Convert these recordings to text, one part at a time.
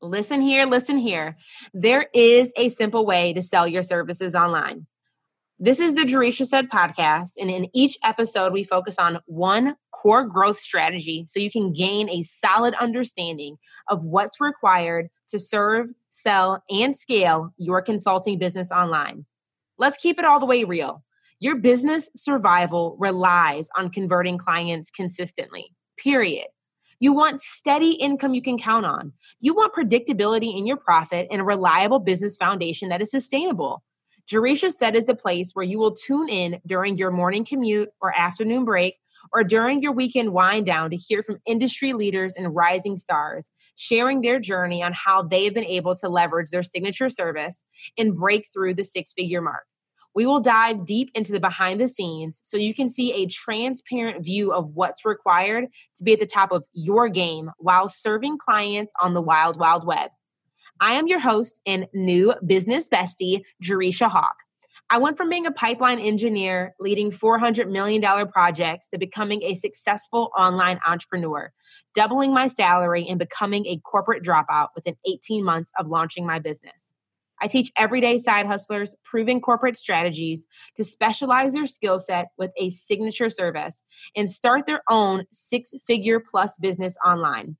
Listen here, listen here. There is a simple way to sell your services online. This is the Jerisha Said podcast, and in each episode, we focus on one core growth strategy so you can gain a solid understanding of what's required to serve, sell, and scale your consulting business online. Let's keep it all the way real. Your business survival relies on converting clients consistently, period. You want steady income you can count on. You want predictability in your profit and a reliable business foundation that is sustainable. Jerisha Said is the place where you will tune in during your morning commute or afternoon break or during your weekend wind down to hear from industry leaders and rising stars sharing their journey on how they've been able to leverage their signature service and break through the six figure mark. We will dive deep into the behind the scenes so you can see a transparent view of what's required to be at the top of your game while serving clients on the wild, wild web. I am your host and new business bestie, Jerisha Hawk. I went from being a pipeline engineer leading $400 million projects to becoming a successful online entrepreneur, doubling my salary and becoming a corporate dropout within 18 months of launching my business. I teach everyday side hustlers proven corporate strategies to specialize their skill set with a signature service and start their own six figure plus business online.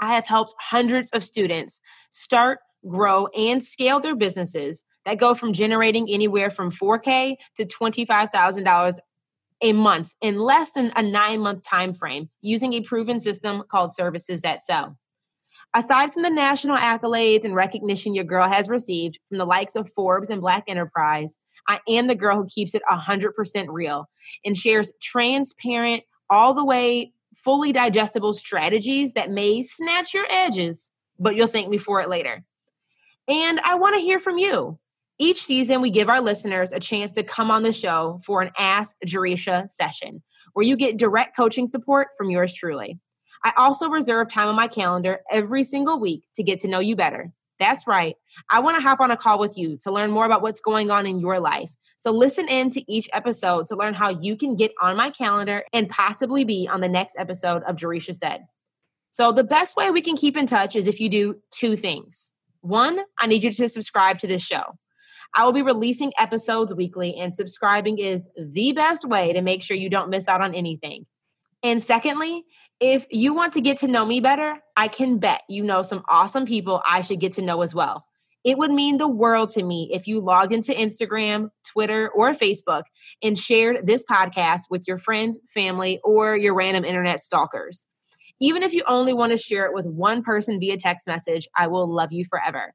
I have helped hundreds of students start, grow, and scale their businesses that go from generating anywhere from 4K to $25,000 a month in less than a nine month time frame using a proven system called Services That Sell. Aside from the national accolades and recognition your girl has received from the likes of Forbes and Black Enterprise, I am the girl who keeps it 100% real and shares transparent, all the way fully digestible strategies that may snatch your edges, but you'll thank me for it later. And I want to hear from you. Each season, we give our listeners a chance to come on the show for an Ask Jerisha session where you get direct coaching support from yours truly. I also reserve time on my calendar every single week to get to know you better. That's right. I want to hop on a call with you to learn more about what's going on in your life. So listen in to each episode to learn how you can get on my calendar and possibly be on the next episode of Jerisha Said. So the best way we can keep in touch is if you do two things. One, I need you to subscribe to this show. I will be releasing episodes weekly, and subscribing is the best way to make sure you don't miss out on anything. And secondly, if you want to get to know me better, I can bet you know some awesome people I should get to know as well. It would mean the world to me if you logged into Instagram, Twitter, or Facebook and shared this podcast with your friends, family, or your random internet stalkers. Even if you only want to share it with one person via text message, I will love you forever.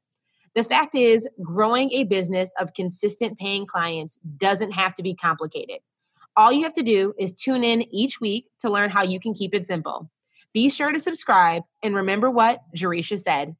The fact is, growing a business of consistent paying clients doesn't have to be complicated. All you have to do is tune in each week to learn how you can keep it simple. Be sure to subscribe and remember what Jerisha said